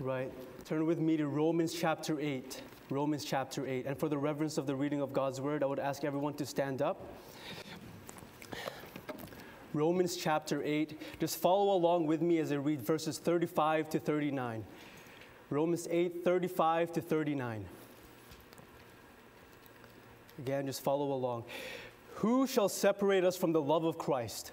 Right. Turn with me to Romans chapter 8. Romans chapter 8. And for the reverence of the reading of God's word, I would ask everyone to stand up. Romans chapter 8. Just follow along with me as I read verses 35 to 39. Romans 8, 35 to 39. Again, just follow along. Who shall separate us from the love of Christ?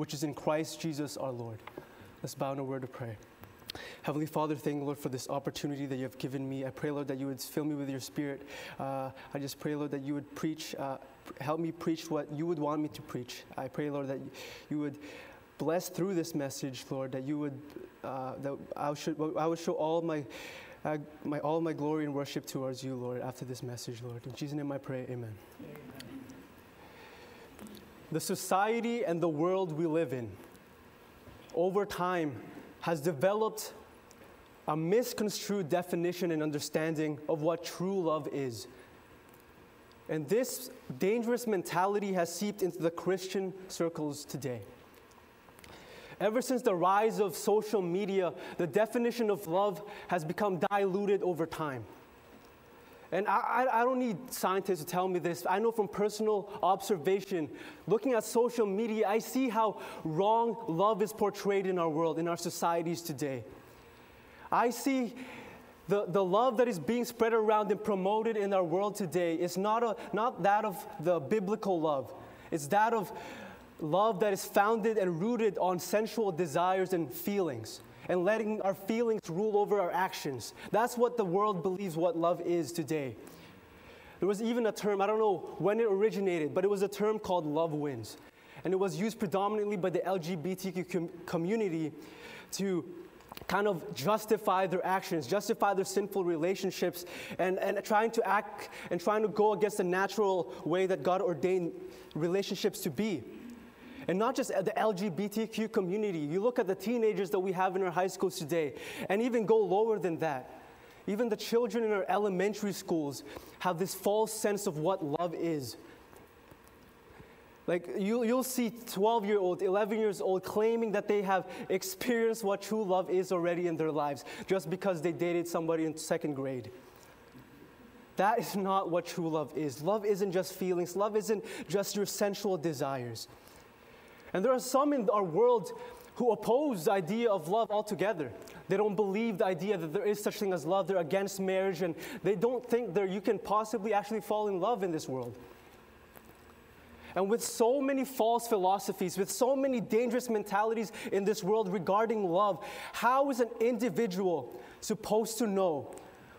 which is in Christ Jesus our Lord. Let's bow in a word of prayer. Heavenly Father, thank you, Lord, for this opportunity that you have given me. I pray, Lord, that you would fill me with your spirit. Uh, I just pray, Lord, that you would preach, uh, help me preach what you would want me to preach. I pray, Lord, that you would bless through this message, Lord, that you would, uh, that I, I would show all my, uh, my, all my glory and worship towards you, Lord, after this message, Lord. In Jesus' name I pray, amen. amen. The society and the world we live in, over time, has developed a misconstrued definition and understanding of what true love is. And this dangerous mentality has seeped into the Christian circles today. Ever since the rise of social media, the definition of love has become diluted over time. And I, I, don't need scientists to tell me this. I know from personal observation, looking at social media, I see how wrong love is portrayed in our world, in our societies today. I see the, the love that is being spread around and promoted in our world today is not, a, not that of the biblical love, it's that of love that is founded and rooted on sensual desires and feelings and letting our feelings rule over our actions. That's what the world believes what love is today. There was even a term, I don't know when it originated, but it was a term called love wins. And it was used predominantly by the LGBTQ com- community to kind of justify their actions, justify their sinful relationships, and, and trying to act and trying to go against the natural way that God ordained relationships to be. And not just the LGBTQ community. You look at the teenagers that we have in our high schools today, and even go lower than that. Even the children in our elementary schools have this false sense of what love is. Like you, you'll see 12 year old, 11 years old claiming that they have experienced what true love is already in their lives just because they dated somebody in second grade. That is not what true love is. Love isn't just feelings, love isn't just your sensual desires. And there are some in our world who oppose the idea of love altogether. They don't believe the idea that there is such thing as love. They're against marriage, and they don't think that you can possibly actually fall in love in this world. And with so many false philosophies, with so many dangerous mentalities in this world regarding love, how is an individual supposed to know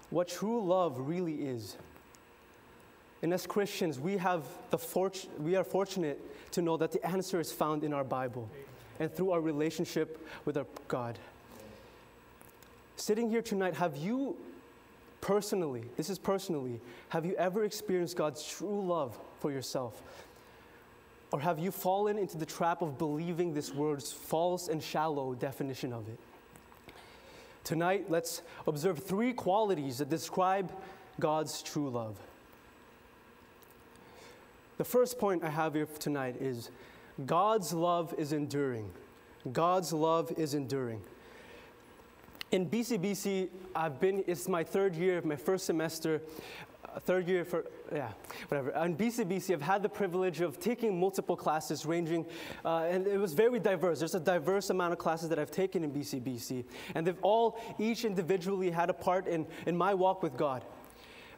what true love really is? And as Christians, we, have the fort- we are fortunate to know that the answer is found in our Bible and through our relationship with our God. Sitting here tonight, have you personally, this is personally, have you ever experienced God's true love for yourself? Or have you fallen into the trap of believing this word's false and shallow definition of it? Tonight, let's observe three qualities that describe God's true love. The first point I have here tonight is God's love is enduring. God's love is enduring. In BCBC, I've been, it's my third year, my first semester, uh, third year for, yeah, whatever. In BCBC, I've had the privilege of taking multiple classes ranging, uh, and it was very diverse. There's a diverse amount of classes that I've taken in BCBC. And they've all, each individually had a part in, in my walk with God.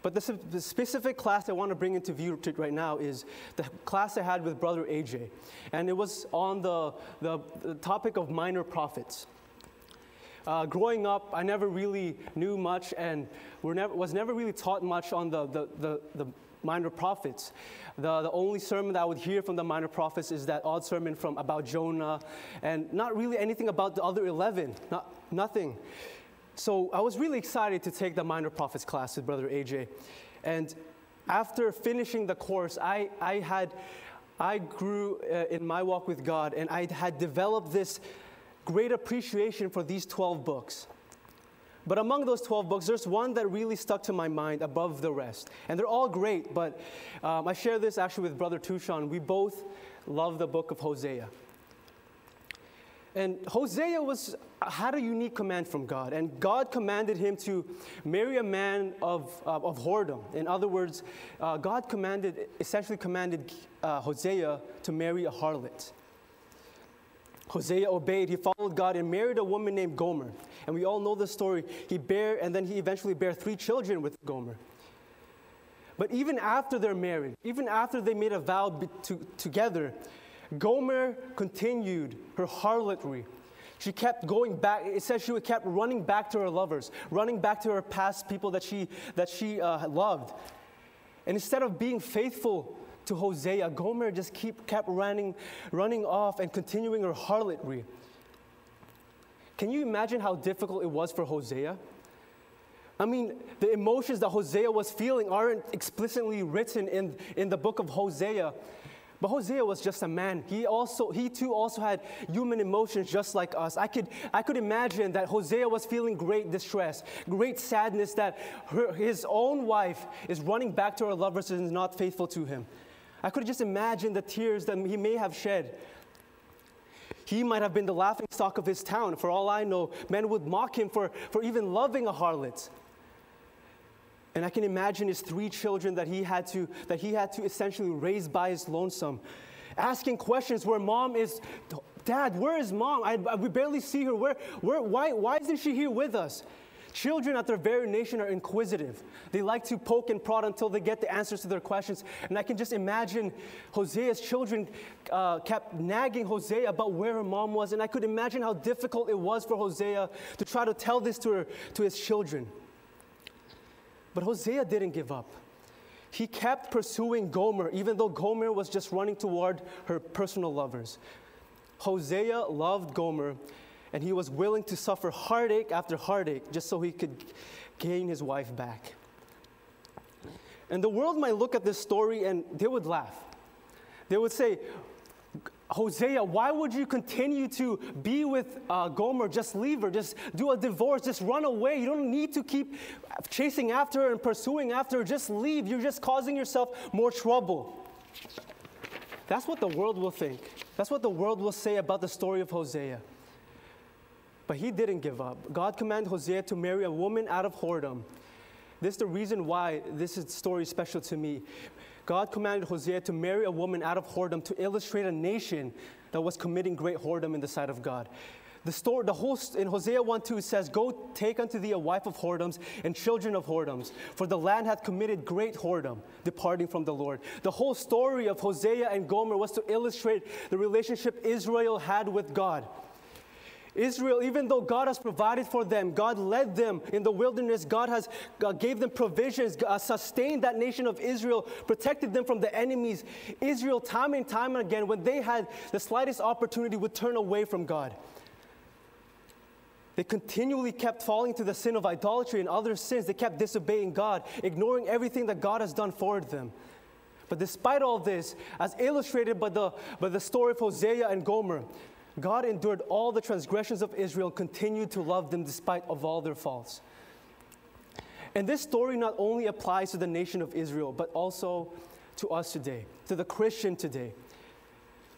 But the, the, specific class I want to bring into view right now is the class I had with Brother AJ. And it was on the, the, the topic of minor prophets. Uh, growing up, I never really knew much and never, was never really taught much on the, the, the, the minor prophets. The, the only sermon that I would hear from the minor prophets is that odd sermon from about Jonah, and not really anything about the other 11, not, nothing. So I was really excited to take the Minor Prophets class with Brother AJ. And after finishing the course, I, I had I grew uh, in my walk with God and I had developed this great appreciation for these 12 books. But among those 12 books, there's one that really stuck to my mind above the rest. And they're all great, but um, I share this actually with Brother Tushan. We both love the book of Hosea. And Hosea was, had a unique command from God, and God commanded him to marry a man of, uh, of whoredom. In other words, uh, God commanded, essentially commanded uh, Hosea to marry a harlot. Hosea obeyed. He followed God and married a woman named Gomer. And we all know the story. He bare, and then he eventually bare three children with Gomer. But even after their marriage, even after they made a vow to, together, Gomer continued her harlotry. She kept going back. It says she kept running back to her lovers, running back to her past people that she, that she uh, loved. And instead of being faithful to Hosea, Gomer just keep, kept running, running off and continuing her harlotry. Can you imagine how difficult it was for Hosea? I mean, the emotions that Hosea was feeling aren't explicitly written in, in the book of Hosea. But Hosea was just a man. He also, he too also had human emotions just like us. I could, I could imagine that Hosea was feeling great distress, great sadness that her, his own wife is running back to her lovers and is not faithful to him. I could just imagine the tears that he may have shed. He might have been the laughing stock of his town. For all I know, men would mock him for, for even loving a harlot. And I can imagine his three children that he had to, that he had to essentially raise by his lonesome, asking questions where mom is, Dad, where is mom? I, I, we barely see her. Where, where, why, why isn't she here with us? Children at their very nation are inquisitive. They like to poke and prod until they get the answers to their questions. And I can just imagine Hosea's children uh, kept nagging Hosea about where her mom was. And I could imagine how difficult it was for Hosea to try to tell this to, her, to his children. But Hosea didn't give up. He kept pursuing Gomer, even though Gomer was just running toward her personal lovers. Hosea loved Gomer, and he was willing to suffer heartache after heartache just so he could gain his wife back. And the world might look at this story and they would laugh. They would say, Hosea, why would you continue to be with uh, Gomer? Just leave her. Just do a divorce. Just run away. You don't need to keep chasing after her and pursuing after her. Just leave. You're just causing yourself more trouble. That's what the world will think. That's what the world will say about the story of Hosea. But he didn't give up. God commanded Hosea to marry a woman out of whoredom. This is the reason why this is story special to me. God commanded Hosea to marry a woman out of whoredom to illustrate a nation that was committing great whoredom in the sight of God. The story, the whole in Hosea 1 2 says, Go take unto thee a wife of whoredoms and children of whoredoms, for the land hath committed great whoredom, departing from the Lord. The whole story of Hosea and Gomer was to illustrate the relationship Israel had with God. Israel, even though God has provided for them, God led them in the wilderness, God has gave them provisions, God sustained that nation of Israel, protected them from the enemies. Israel, time and time again, when they had the slightest opportunity, would turn away from God. They continually kept falling to the sin of idolatry and other sins. They kept disobeying God, ignoring everything that God has done for them. But despite all this, as illustrated by the, by the story of Hosea and Gomer, God endured all the transgressions of Israel, continued to love them despite of all their faults. And this story not only applies to the nation of Israel, but also to us today, to the Christian today.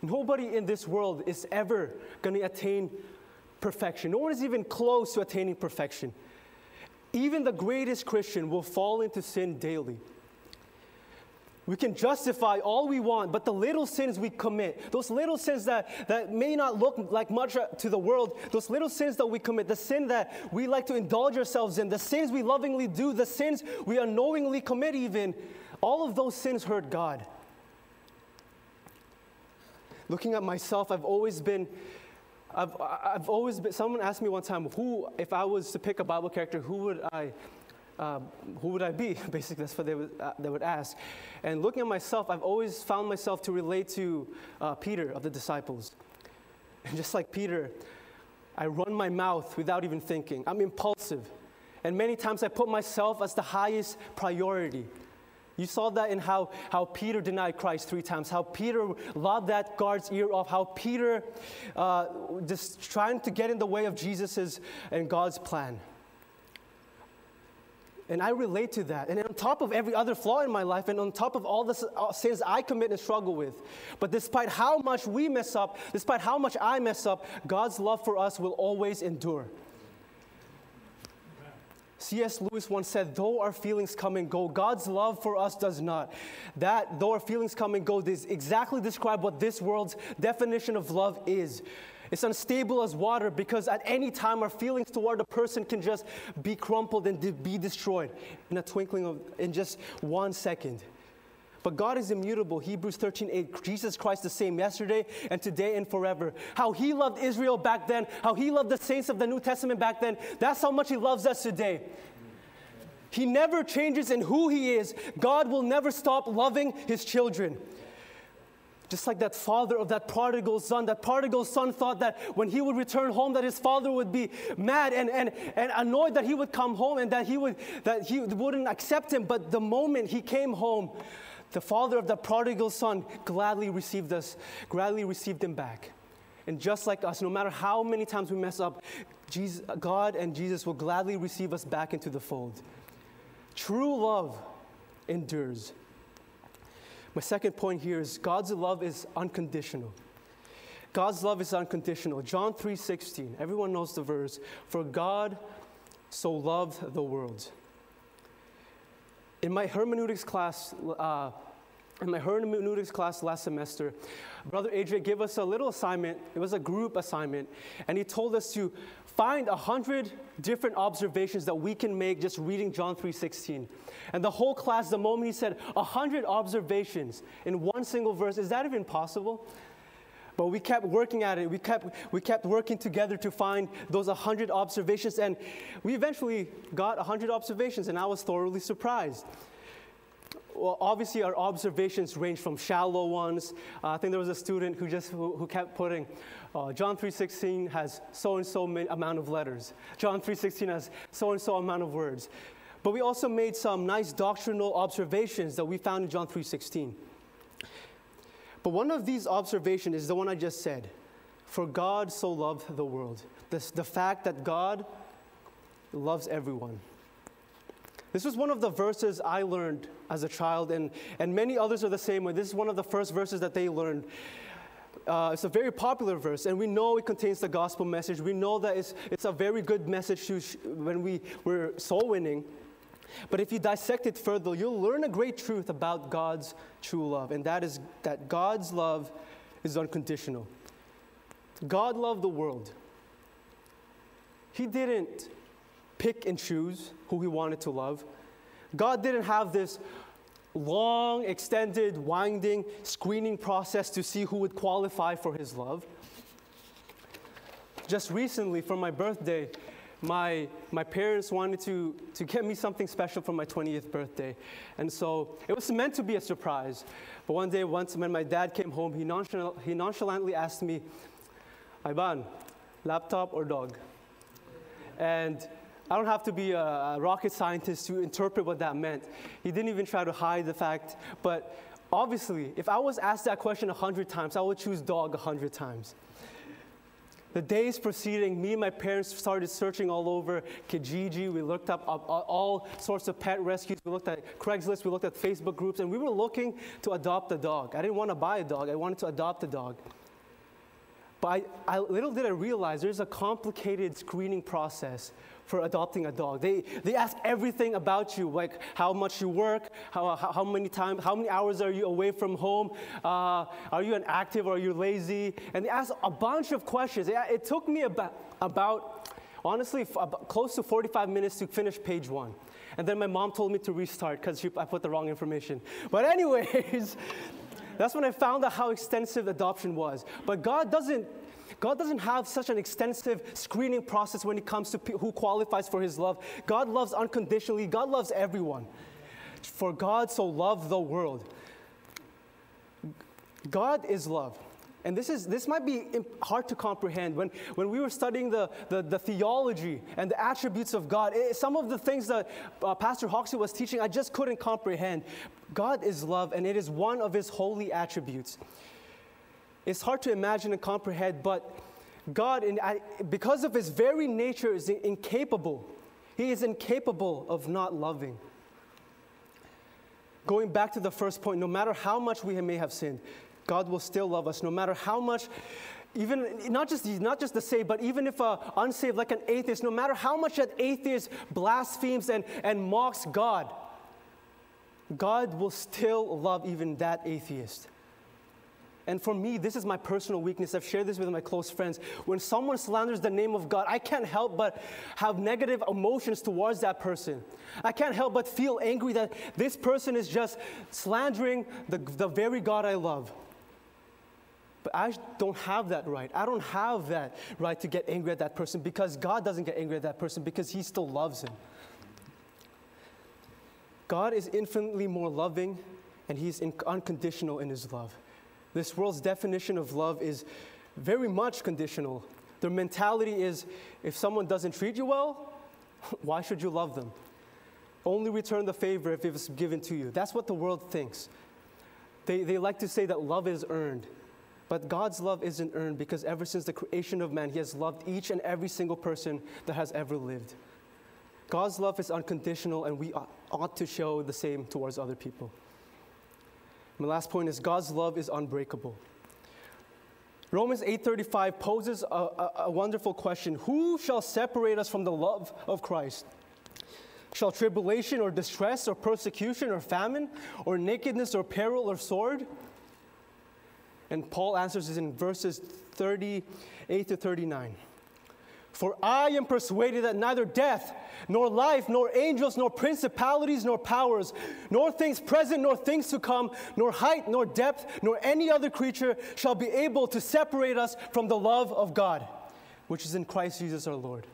Nobody in this world is ever going to attain perfection. No one is even close to attaining perfection. Even the greatest Christian will fall into sin daily. We can justify all we want, but the little sins we commit, those little sins that, that may not look like much uh, to the world, those little sins that we commit, the sin that we like to indulge ourselves in, the sins we lovingly do, the sins we unknowingly commit, even, all of those sins hurt God. Looking at myself, I've always been. I've, I've always been, someone asked me one time, who, if I was to pick a Bible character, who would I um, who would I be? Basically, that's what they would, uh, they would ask. And looking at myself, I've always found myself to relate to uh, Peter of the disciples. And just like Peter, I run my mouth without even thinking. I'm impulsive. And many times I put myself as the highest priority. You saw that in how, how Peter denied Christ three times, how Peter lobbed that guard's ear off, how Peter uh, just trying to get in the way of Jesus's and God's plan. And I relate to that. And on top of every other flaw in my life, and on top of all the uh, sins I commit and struggle with, but despite how much we mess up, despite how much I mess up, God's love for us will always endure. C.S. Lewis once said, Though our feelings come and go, God's love for us does not. That, though our feelings come and go, this exactly describe what this world's definition of love is. It's unstable as water because at any time our feelings toward a person can just be crumpled and be destroyed in a twinkling of, in just one second. But God is immutable. Hebrews 13, 8. Jesus Christ the same yesterday and today and forever. How he loved Israel back then, how he loved the saints of the New Testament back then, that's how much he loves us today. He never changes in who he is. God will never stop loving his children. Just like that father of that prodigal son, that prodigal son thought that when he would return home, that his father would be mad and, and, and annoyed that he would come home and that he, would, that he wouldn't accept him. But the moment he came home, the father of the prodigal son gladly received us, gladly received him back. And just like us, no matter how many times we mess up, Jesus, God and Jesus will gladly receive us back into the fold. True love endures. My second point here is God's love is unconditional. God's love is unconditional. John 3:16. Everyone knows the verse. For God so loved the world in my hermeneutics class, uh, in my hermeneutics class last semester, Brother Adrian gave us a little assignment. It was a group assignment, and he told us to find a hundred different observations that we can make just reading John 3:16. And the whole class, the moment he said a hundred observations in one single verse, is that even possible? But we kept working at it. We kept, we kept working together to find those 100 observations. And we eventually got 100 observations, and I was thoroughly surprised. Well, obviously, our observations range from shallow ones. Uh, I think there was a student who just who, who kept putting, uh, John 3:16 has so and so amount of letters. John 3:16 has so and so amount of words. But we also made some nice doctrinal observations that we found in John 3:16. But one of these observations is the one I just said. For God so loved the world. This, the fact that God loves everyone. This was one of the verses I learned as a child, and, and many others are the same way. This is one of the first verses that they learned. Uh, it's a very popular verse, and we know it contains the gospel message. We know that it's, it's a very good message when we, we're soul winning. But if you dissect it further, you'll learn a great truth about God's true love, and that is that God's love is unconditional. God loved the world. He didn't pick and choose who he wanted to love. God didn't have this long, extended, winding screening process to see who would qualify for his love. Just recently, for my birthday, my, my parents wanted to, to get me something special for my 20th birthday. And so it was meant to be a surprise. But one day, once when my dad came home, he, he nonchalantly asked me, Ivan, laptop or dog? And I don't have to be a, rocket scientist to interpret what that meant. He didn't even try to hide the fact. But obviously, if I was asked that question a hundred times, I would choose dog a hundred times. The days preceding, me and my parents started searching all over Kijiji. We looked up, up, all sorts of pet rescues. We looked at Craigslist. We looked at Facebook groups, and we were looking to adopt a dog. I didn't want to buy a dog. I wanted to adopt a dog. But I, I, little did I realize there's a complicated screening process for adopting a dog. They, they ask everything about you, like how much you work, how, how, how many times, how many hours are you away from home, uh, are you an active or are you lazy? And they ask a bunch of questions. It, it took me about, about honestly, about close to 45 minutes to finish page one. And then my mom told me to restart because I put the wrong information. But anyways, that's when I found out how extensive adoption was. But God doesn't God doesn't have such an extensive screening process when it comes to who qualifies for his love. God loves unconditionally, God loves everyone. For God so loved the world. God is love. And this, is, this might be hard to comprehend. When, when we were studying the, the, the theology and the attributes of God, it, some of the things that uh, Pastor Hoxie was teaching, I just couldn't comprehend. God is love, and it is one of his holy attributes. It's hard to imagine and comprehend, but God, in, because of his very nature, is incapable. He is incapable of not loving. Going back to the first point, no matter how much we may have sinned, God will still love us no matter how much even not just not just the saved, but even if a unsaved, like an atheist, no matter how much that atheist blasphemes and, and mocks God, God will still love even that atheist. And for me, this is my personal weakness. I've shared this with my close friends. When someone slanders the name of God, I can't help but have negative emotions towards that person. I can't help but feel angry that this person is just slandering the, the very God I love. But I don't have that right. I don't have that right to get angry at that person because God doesn't get angry at that person because He still loves him. God is infinitely more loving and He's unconditional in His love. This world's definition of love is very much conditional. Their mentality is if someone doesn't treat you well, why should you love them? Only return the favor if it's given to you. That's what the world thinks. They, they like to say that love is earned. But God's love isn't earned because ever since the creation of man, He has loved each and every single person that has ever lived. God's love is unconditional, and we ought to show the same towards other people. My last point is God's love is unbreakable. Romans 8:35 poses a, a, a wonderful question: Who shall separate us from the love of Christ? Shall tribulation or distress or persecution or famine or nakedness or peril or sword? And Paul answers this in verses 38 to 39. For I am persuaded that neither death, nor life, nor angels, nor principalities, nor powers, nor things present, nor things to come, nor height, nor depth, nor any other creature shall be able to separate us from the love of God, which is in Christ Jesus our Lord.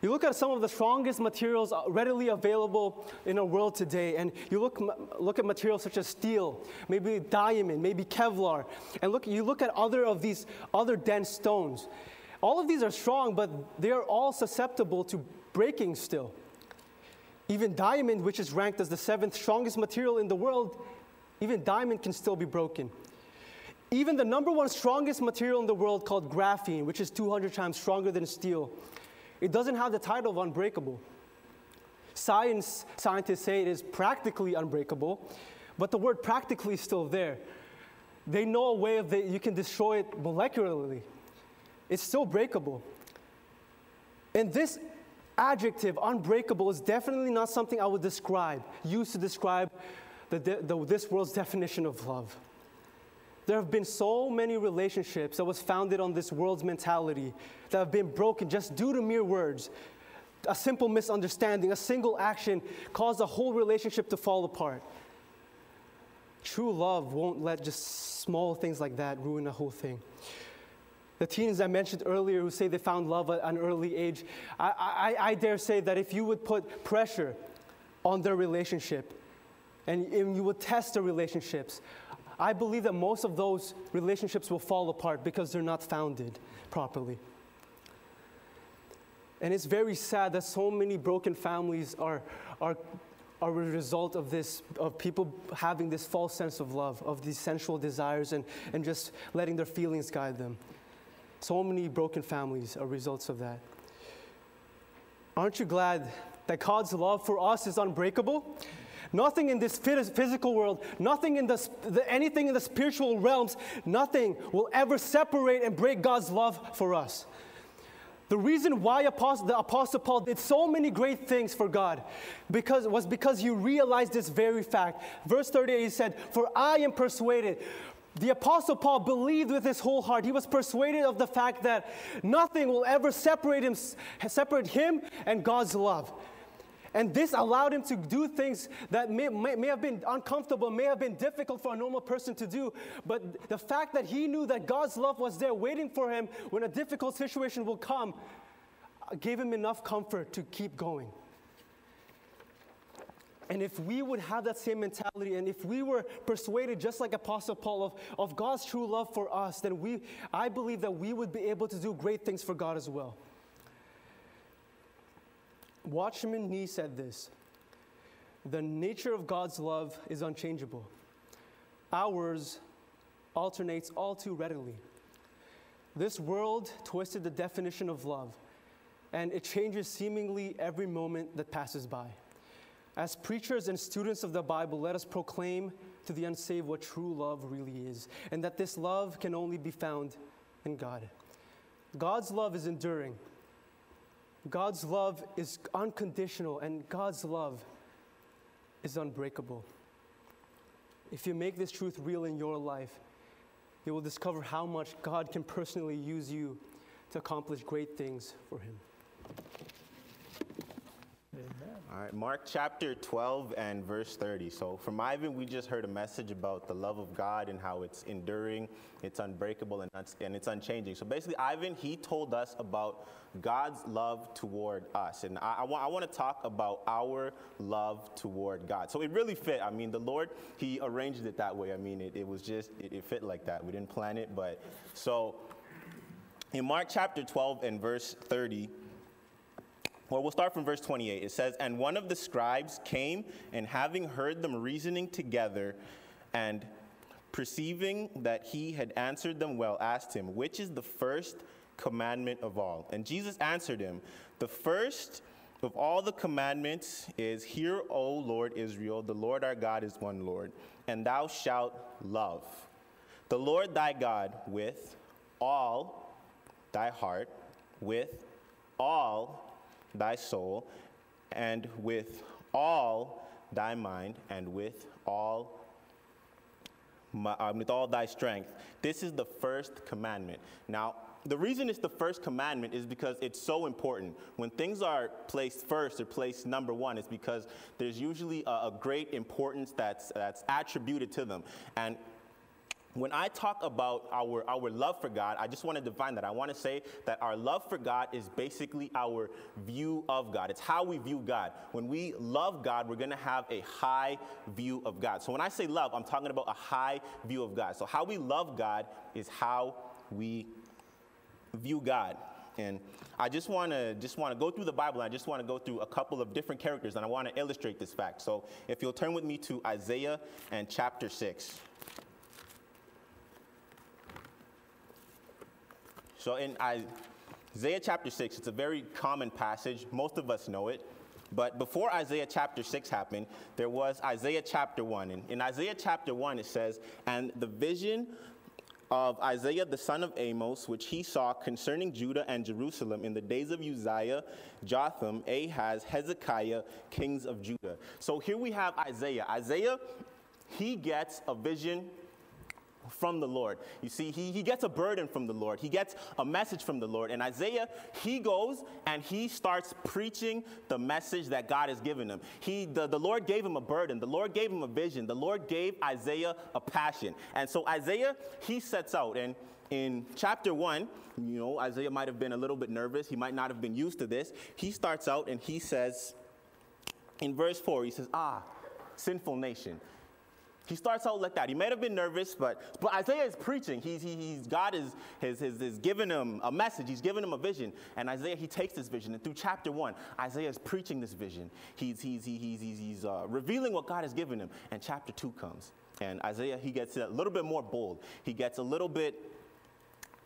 You look at some of the strongest materials readily available in our world today, and you look, look at materials such as steel, maybe diamond, maybe Kevlar, and look, you look at other of these other dense stones. All of these are strong, but they are all susceptible to breaking still. Even diamond, which is ranked as the seventh strongest material in the world, even diamond can still be broken. Even the number one strongest material in the world, called graphene, which is 200 times stronger than steel, it doesn't have the title of unbreakable. Science, scientists say it is practically unbreakable, but the word practically is still there. They know a way of that you can destroy it molecularly. It's still breakable. And this adjective, unbreakable, is definitely not something I would describe, use to describe the, the, this world's definition of love. There have been so many relationships that was founded on this world's mentality that have been broken just due to mere words. A simple misunderstanding, a single action caused a whole relationship to fall apart. True love won't let just small things like that ruin a whole thing. The teens I mentioned earlier who say they found love at an early age, I, I, I dare say that if you would put pressure on their relationship and, and you would test their relationships, I believe that most of those relationships will fall apart because they're not founded properly. And it's very sad that so many broken families are, are, are a result of this, of people having this false sense of love, of these sensual desires, and, and just letting their feelings guide them. So many broken families are results of that. Aren't you glad that God's love for us is unbreakable? Nothing in this physical world, nothing in the, the, anything in the spiritual realms, nothing will ever separate and break God's love for us. The reason why Apostle, the Apostle Paul did so many great things for God because, was because he realized this very fact. Verse 38, he said, For I am persuaded. The Apostle Paul believed with his whole heart. He was persuaded of the fact that nothing will ever separate him, separate him and God's love. And this allowed him to do things that may, may, may, have been uncomfortable, may have been difficult for a normal person to do. But the fact that he knew that God's love was there waiting for him when a difficult situation will come gave him enough comfort to keep going. And if we would have that same mentality, and if we were persuaded, just like Apostle Paul, of, of God's true love for us, then we, I believe that we would be able to do great things for God as well. Watchman Nee said this The nature of God's love is unchangeable, ours alternates all too readily. This world twisted the definition of love, and it changes seemingly every moment that passes by. As preachers and students of the Bible, let us proclaim to the unsaved what true love really is, and that this love can only be found in God. God's love is enduring. God's love is unconditional, and God's love is unbreakable. If you make this truth real in your life, you will discover how much God can personally use you to accomplish great things for Him. All right, Mark chapter 12 and verse 30. So, from Ivan, we just heard a message about the love of God and how it's enduring, it's unbreakable, and, and it's unchanging. So, basically, Ivan, he told us about God's love toward us. And I, I, want, I want to talk about our love toward God. So, it really fit. I mean, the Lord, He arranged it that way. I mean, it, it was just, it, it fit like that. We didn't plan it, but so in Mark chapter 12 and verse 30, well, we'll start from verse 28. It says, And one of the scribes came, and having heard them reasoning together, and perceiving that he had answered them well, asked him, Which is the first commandment of all? And Jesus answered him, The first of all the commandments is, Hear, O Lord Israel, the Lord our God is one Lord, and thou shalt love the Lord thy God with all thy heart, with all thy soul, and with all thy mind, and with all my, um, with all thy strength. This is the first commandment. Now, the reason it's the first commandment is because it's so important. When things are placed first or placed number one, it's because there's usually a, a great importance that's, that's attributed to them. And when I talk about our, our love for God, I just want to define that. I want to say that our love for God is basically our view of God. It's how we view God. When we love God, we're going to have a high view of God. So when I say love, I'm talking about a high view of God. So how we love God is how we view God. And I just want to just want to go through the Bible. I just want to go through a couple of different characters, and I want to illustrate this fact. So if you'll turn with me to Isaiah and chapter six. So in Isaiah chapter 6, it's a very common passage. Most of us know it. But before Isaiah chapter 6 happened, there was Isaiah chapter 1. And in Isaiah chapter 1, it says, And the vision of Isaiah the son of Amos, which he saw concerning Judah and Jerusalem in the days of Uzziah, Jotham, Ahaz, Hezekiah, kings of Judah. So here we have Isaiah. Isaiah, he gets a vision from the Lord. You see, he, he gets a burden from the Lord. He gets a message from the Lord. And Isaiah, he goes and he starts preaching the message that God has given him. He, the, the Lord gave him a burden. The Lord gave him a vision. The Lord gave Isaiah a passion. And so Isaiah, he sets out. And in chapter one, you know, Isaiah might have been a little bit nervous. He might not have been used to this. He starts out and he says, in verse four, he says, Ah, sinful nation. He starts out like that. He may have been nervous, but, but Isaiah is preaching. He's, he, he's, God is, has, has, has given him a message. He's given him a vision. And Isaiah, he takes this vision. And through chapter one, Isaiah is preaching this vision. He's, he's, he's, he's, he's, he's uh, revealing what God has given him. And chapter two comes. And Isaiah, he gets a little bit more bold. He gets a little bit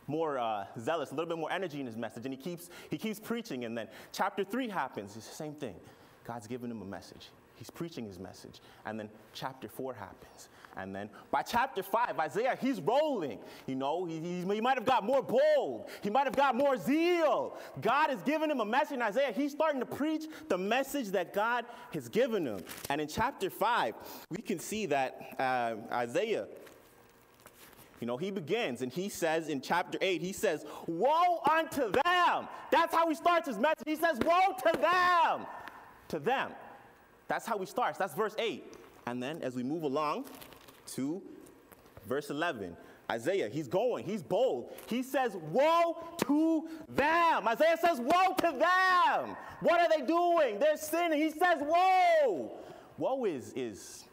more uh, zealous, a little bit more energy in his message. And he keeps, he keeps preaching. And then chapter three happens. It's the same thing. God's given him a message. He's preaching his message. And then chapter four happens. And then by chapter five, Isaiah, he's rolling. You know, he, he, he might have got more bold. He might have got more zeal. God has given him a message in Isaiah. He's starting to preach the message that God has given him. And in chapter five, we can see that uh, Isaiah, you know, he begins and he says in chapter 8, he says, Woe unto them. That's how he starts his message. He says, Woe to them. To them. That's how we start. That's verse 8. And then as we move along to verse 11, Isaiah, he's going, he's bold. He says, Woe to them. Isaiah says, Woe to them. What are they doing? They're sinning. He says, Woe. woe is, is,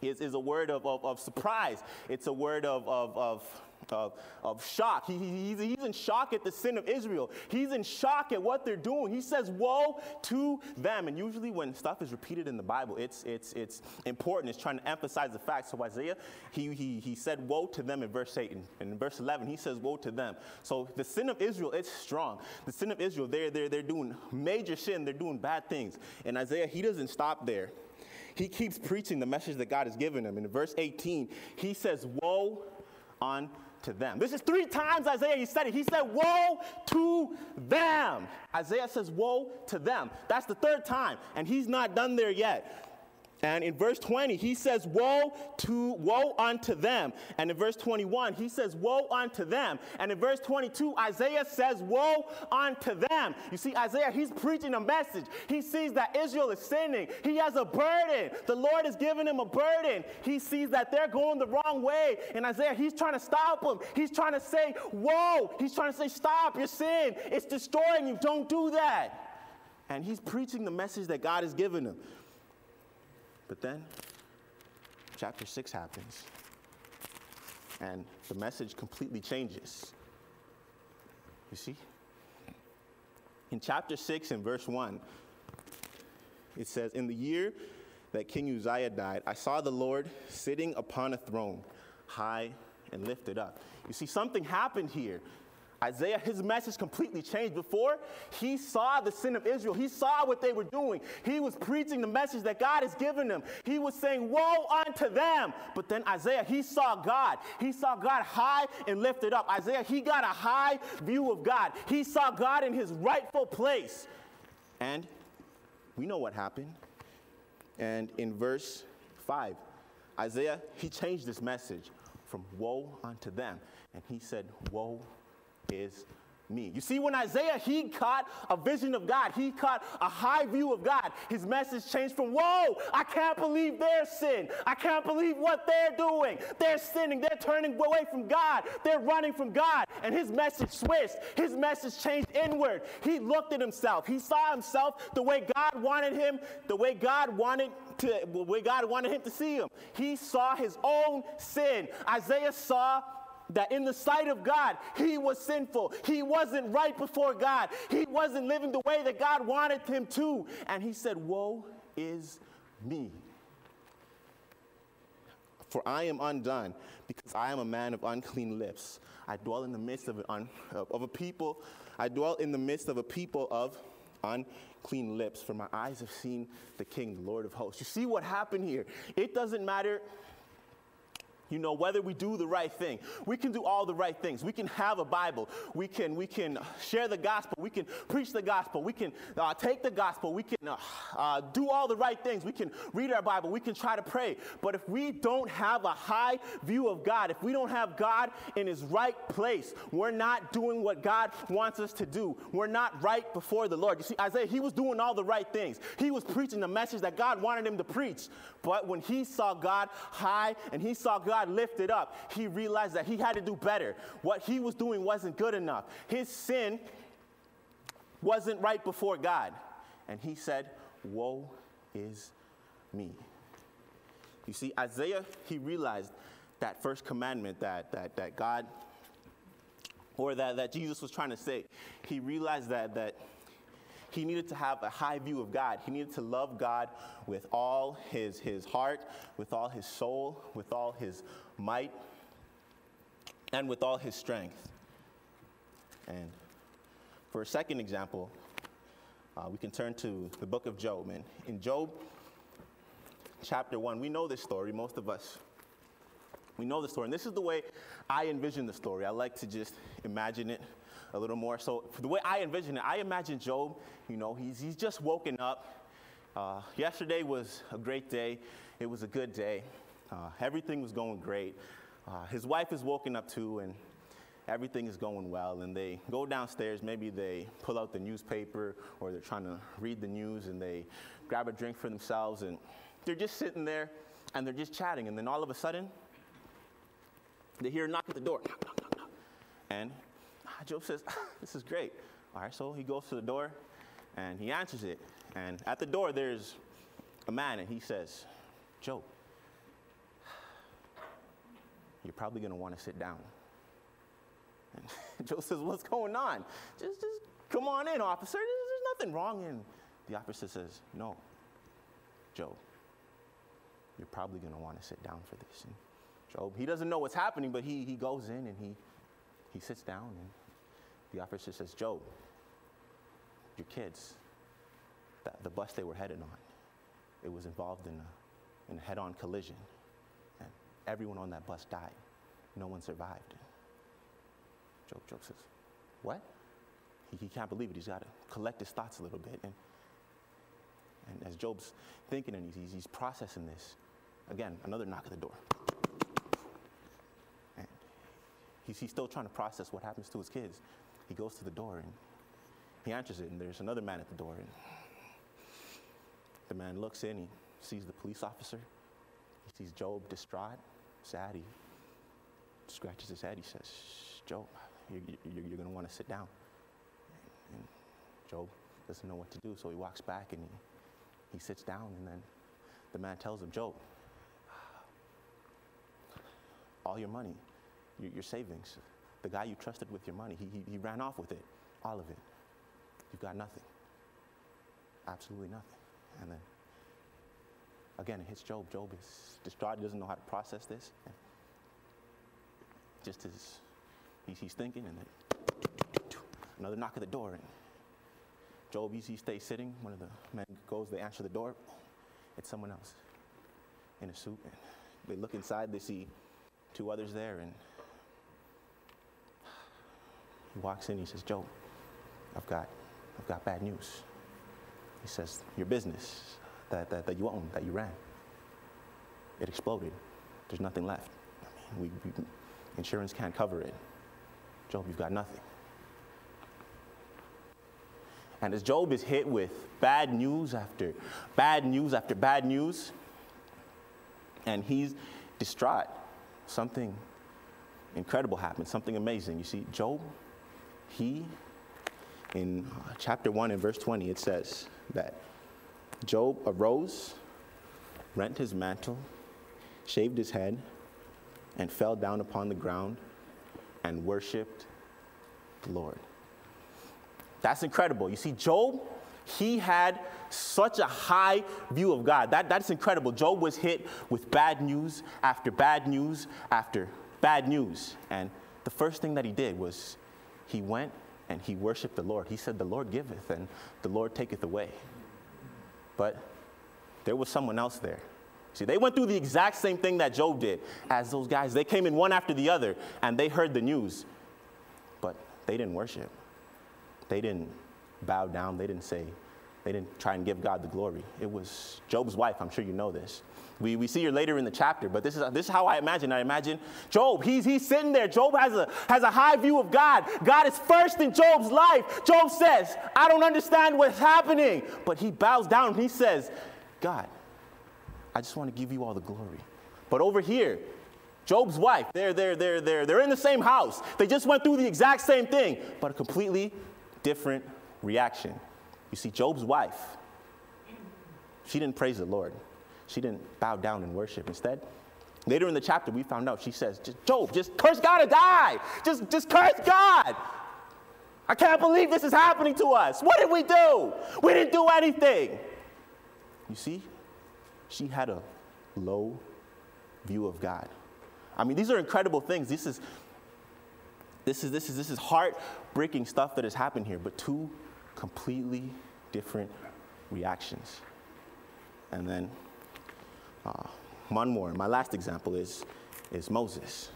is, is a word of, of, of surprise. It's a word of, of, of of, of shock. He, he's, he's in shock at the sin of Israel. He's in shock at what they're doing. He says, Woe to them. And usually, when stuff is repeated in the Bible, it's, it's, it's important. It's trying to emphasize the fact. So, Isaiah, he, he, he said, Woe to them in verse 8. And, in verse 11, he says, Woe to them. So, the sin of Israel, it's strong. The sin of Israel, they're, they're, they're doing major sin, they're doing bad things. And Isaiah, he doesn't stop there. He keeps preaching the message that God has given him. In verse 18, he says, Woe on to them. This is three times Isaiah he said it. He said, Woe to them. Isaiah says, Woe to them. That's the third time, and he's not done there yet. And in verse 20, he says, Woe to woe unto them. And in verse 21, he says, Woe unto them. And in verse 22, Isaiah says, Woe unto them. You see, Isaiah, he's preaching a message. He sees that Israel is sinning. He has a burden. The Lord has given him a burden. He sees that they're going the wrong way. And Isaiah, he's trying to stop them. He's trying to say, Whoa. He's trying to say, Stop your sin. It's destroying you. Don't do that. And he's preaching the message that God has given him. But then, chapter 6 happens, and the message completely changes. You see? In chapter 6, in verse 1, it says, In the year that King Uzziah died, I saw the Lord sitting upon a throne, high and lifted up. You see, something happened here. Isaiah, his message completely changed. Before, he saw the sin of Israel. He saw what they were doing. He was preaching the message that God has given him. He was saying, Woe unto them. But then Isaiah, he saw God. He saw God high and lifted up. Isaiah, he got a high view of God. He saw God in his rightful place. And we know what happened. And in verse 5, Isaiah, he changed this message from woe unto them. And he said, Woe is me. You see, when Isaiah, he caught a vision of God, he caught a high view of God. His message changed from, Whoa, I can't believe their sin. I can't believe what they're doing. They're sinning. They're turning away from God. They're running from God. And his message switched. His message changed inward. He looked at himself. He saw himself the way God wanted him, the way God wanted to, the way God wanted him to see him. He saw his own sin. Isaiah saw that in the sight of God, he was sinful. He wasn't right before God. He wasn't living the way that God wanted him to. And he said, Woe is me. For I am undone, because I am a man of unclean lips. I dwell in the midst of, un, of a people, I dwell in the midst of a people of unclean lips, for my eyes have seen the King, the Lord of hosts. You see what happened here? It doesn't matter you know, whether we do the right thing. We can do all the right things. We can have a Bible. We can, we can share the gospel. We can preach the gospel. We can uh, take the gospel. We can uh, uh, do all the right things. We can read our Bible. We can try to pray. But if we don't have a high view of God, if we don't have God in his right place, we're not doing what God wants us to do. We're not right before the Lord. You see, Isaiah, he was doing all the right things. He was preaching the message that God wanted him to preach. But when he saw God high and he saw God Lifted up, he realized that he had to do better. What he was doing wasn't good enough. His sin wasn't right before God. And he said, Woe is me. You see, Isaiah, he realized that first commandment that, that, that God, or that, that Jesus was trying to say. He realized that, that he needed to have a high view of God. He needed to love God with all his, his heart, with all his soul, with all his might, and with all his strength. And for a second example, uh, we can turn to the book of Job. And in Job chapter 1, we know this story, most of us. We know the story. And this is the way I envision the story. I like to just imagine it a little more. So the way I envision it, I imagine Job, you know, he's, he's just woken up. Uh, yesterday was a great day. It was a good day. Uh, everything was going great. Uh, his wife is woken up too, and everything is going well. And they go downstairs. Maybe they pull out the newspaper or they're trying to read the news and they grab a drink for themselves. And they're just sitting there and they're just chatting. And then all of a sudden, they hear a knock at the door. And Job says, This is great. All right, so he goes to the door and he answers it. And at the door, there's a man and he says, Job, you're probably going to want to sit down. And Joe says, What's going on? Just, just come on in, officer. There's, there's nothing wrong. And the officer says, No, Joe, you're probably going to want to sit down for this. And Job, he doesn't know what's happening, but he, he goes in and he, he sits down. And the officer says, Job, your kids, the, the bus they were headed on, it was involved in a, in a head on collision. And everyone on that bus died. No one survived. Job, Job says, What? He, he can't believe it. He's got to collect his thoughts a little bit. And, and as Job's thinking and he's, he's processing this, again, another knock at the door. And he's, he's still trying to process what happens to his kids. He goes to the door and he answers it, and there's another man at the door. And the man looks in, he sees the police officer, he sees Job distraught, sad. He scratches his head. He says, Job, you're, you're, you're going to want to sit down. And Job doesn't know what to do, so he walks back and he, he sits down, and then the man tells him, Job, all your money, your, your savings, the guy you trusted with your money, he, he, he ran off with it, all of it. You've got nothing. Absolutely nothing. And then again, it hits Job. Job is distraught. He doesn't know how to process this. And just as he's, he's thinking, and then another knock at the door. And Job, he, stays sitting. One of the men goes, they answer the door. It's someone else in a suit. And they look inside, they see two others there. And he walks in, he says, Job, I've got, I've got bad news. He says, Your business that, that, that you own, that you ran, it exploded. There's nothing left. I mean, we, we, insurance can't cover it. Job, you've got nothing. And as Job is hit with bad news after bad news after bad news, and he's distraught, something incredible happens, something amazing. You see, Job, he, in chapter 1 and verse 20, it says, that Job arose, rent his mantle, shaved his head, and fell down upon the ground and worshiped the Lord. That's incredible. You see, Job, he had such a high view of God. That, that's incredible. Job was hit with bad news after bad news after bad news. And the first thing that he did was he went and he worshiped the Lord. He said, The Lord giveth and the Lord taketh away. But there was someone else there. See, they went through the exact same thing that Job did as those guys. They came in one after the other and they heard the news, but they didn't worship. They didn't bow down. They didn't say, they didn't try and give God the glory. It was Job's wife. I'm sure you know this. We, we see her later in the chapter, but this is, this is how I imagine. I imagine Job, he's, he's sitting there. Job has a, has a high view of God. God is first in Job's life. Job says, I don't understand what's happening. But he bows down and he says, God, I just want to give you all the glory. But over here, Job's wife, they're, they're, they're, they're, they're in the same house. They just went through the exact same thing, but a completely different reaction. You see, Job's wife, she didn't praise the Lord. She didn't bow down and worship. Instead, later in the chapter, we found out she says, Job, just curse God or die. Just, just curse God. I can't believe this is happening to us. What did we do? We didn't do anything. You see, she had a low view of God. I mean, these are incredible things. This is this is this is this is heartbreaking stuff that has happened here, but two completely different reactions. And then uh, one more. My last example is, is Moses.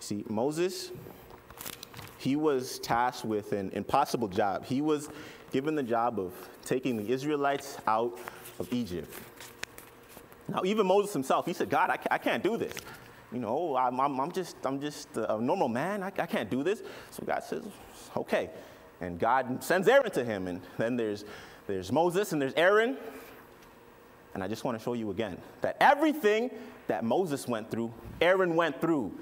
See, Moses, he was tasked with an impossible job. He was given the job of taking the Israelites out of Egypt. Now, even Moses himself, he said, God, I, I can't do this. You know, I'm, I'm, I'm, just, I'm just a normal man. I, I can't do this. So God says, okay. And God sends Aaron to him. And then there's, there's Moses and there's Aaron. And I just want to show you again that everything that Moses went through, Aaron went through.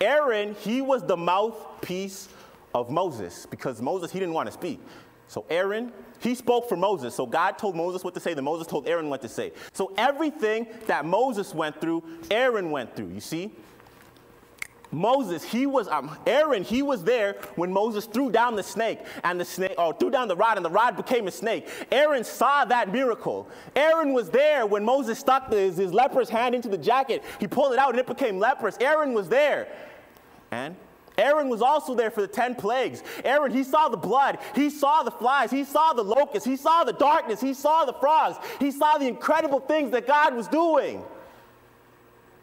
Aaron, he was the mouthpiece of Moses because Moses, he didn't want to speak. So Aaron, he spoke for Moses. So God told Moses what to say, then Moses told Aaron what to say. So everything that Moses went through, Aaron went through. You see? Moses, he was, um, Aaron, he was there when Moses threw down the snake and the snake, or threw down the rod and the rod became a snake. Aaron saw that miracle. Aaron was there when Moses stuck his, his hand into the jacket. He pulled it out and it became leprous. Aaron was there. And Aaron was also there for the 10 plagues. Aaron, he saw the blood, he saw the flies, he saw the locusts, he saw the darkness, he saw the frogs, he saw the incredible things that God was doing.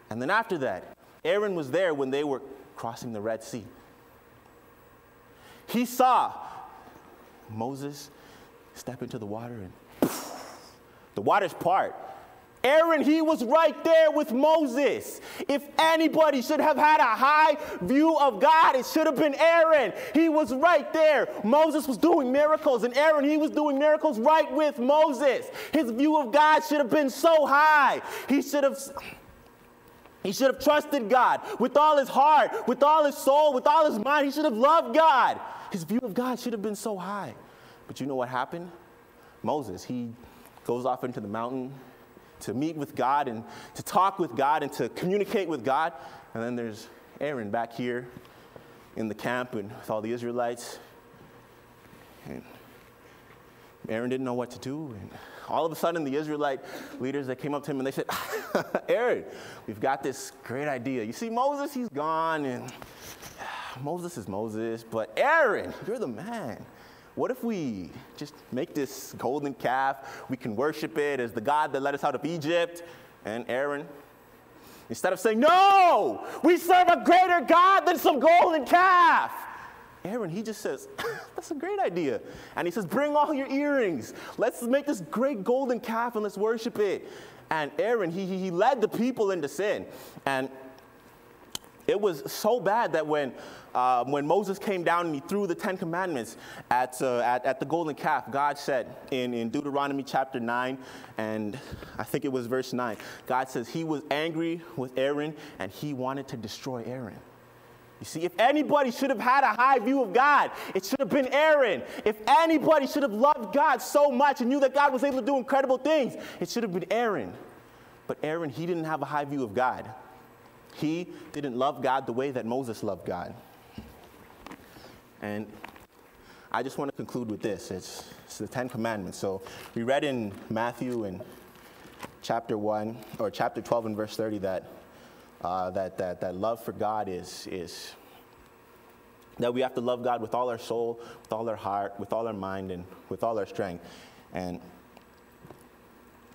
And then after that, Aaron was there when they were crossing the Red Sea. He saw Moses step into the water and the waters part. Aaron, he was right there with Moses. If anybody should have had a high view of God, it should have been Aaron. He was right there. Moses was doing miracles, and Aaron, he was doing miracles right with Moses. His view of God should have been so high. He should have. He should have trusted God with all his heart, with all his soul, with all his mind. He should have loved God. His view of God should have been so high. But you know what happened? Moses, he goes off into the mountain to meet with God and to talk with God and to communicate with God. And then there's Aaron back here in the camp and with all the Israelites. And Aaron didn't know what to do. And all of a sudden, the Israelite leaders, that came up to him and they said, Aaron, we've got this great idea. You see, Moses, he's gone, and Moses is Moses, but Aaron, you're the man. What if we just make this golden calf? We can worship it as the God that led us out of Egypt. And Aaron, instead of saying, No, we serve a greater God than some golden calf. Aaron, he just says, That's a great idea. And he says, Bring all your earrings. Let's make this great golden calf and let's worship it. And Aaron, he, he led the people into sin. And it was so bad that when, uh, when Moses came down and he threw the Ten Commandments at, uh, at, at, the golden calf, God said in, in Deuteronomy chapter 9, and I think it was verse 9, God says he was angry with Aaron and he wanted to destroy Aaron. You see, if anybody should have had a high view of God, it should have been Aaron. If anybody should have loved God so much and knew that God was able to do incredible things, it should have been Aaron. But Aaron, he didn't have a high view of God. He didn't love God the way that Moses loved God. And I just want to conclude with this it's, it's the Ten Commandments. So we read in Matthew in chapter 1, or chapter 12 and verse 30 that uh, that, that, that love for God is, is that we have to love God with all our soul, with all our heart, with all our mind, and with all our strength. And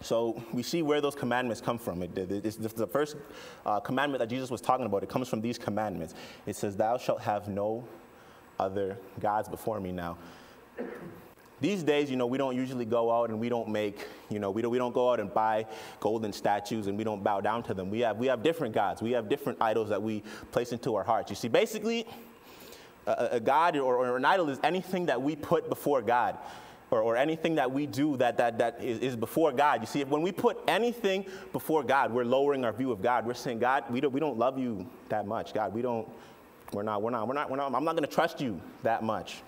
so we see where those commandments come from. It, it, it's the first uh, commandment that Jesus was talking about. It comes from these commandments. It says, Thou shalt have no other gods before me now. These days, you know, we don't usually go out and we don't make, you know, we don't, we don't go out and buy golden statues and we don't bow down to them. We have, we have different gods. We have different idols that we place into our hearts. You see, basically, a, a God or, or, an idol is anything that we put before God. Or, or anything that we do that, that, that is, is before God. You see, when we put anything before God, we're lowering our view of God. We're saying, God, we don't, we don't love you that much. God, we don't, we're not, we're not, we're not, we're not I'm not going to trust you that much.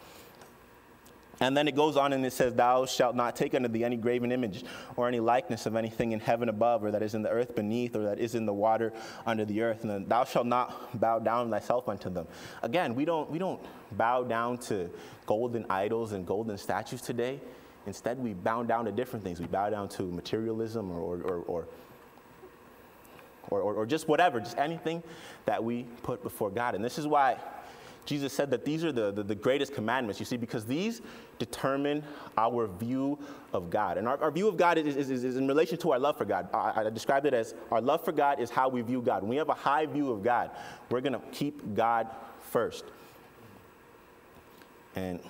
And then it goes on and it says, Thou shalt not take unto thee any graven image or any likeness of anything in heaven above, or that is in the earth beneath, or that is in the water under the earth. And thou shalt not bow down thyself unto them. Again, we don't, we don't bow down to golden idols and golden statues today. Instead, we bow down to different things. We bow down to materialism or, or, or, or, or, or just whatever, just anything that we put before God. And this is why Jesus said that these are the, the, the, greatest commandments, you see, because these determine our view of God. And our, our view of God is, is, is, in relation to our love for God. I, I described it as our love for God is how we view God. When we have a high view of God, we're going to keep God first. And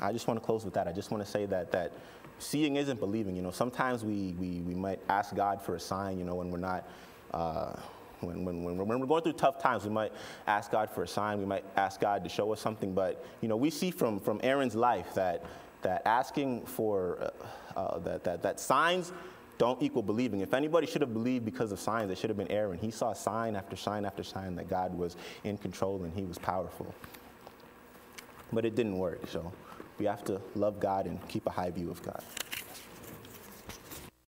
I just want to close with that. I just want to say that, that seeing isn't believing. You know, sometimes we, we, we might ask God for a sign, you know, when we're not. Uh, when, when, when, when, we're going through tough times, we might ask God for a sign. We might ask God to show us something. But, you know, we see from, from Aaron's life that, that asking for uh, uh, that, that, that signs don't equal believing. If anybody should have believed because of signs, it should have been Aaron. He saw sign after sign after sign that God was in control and he was powerful. but it didn't work. So we have to love God and keep a high view of God.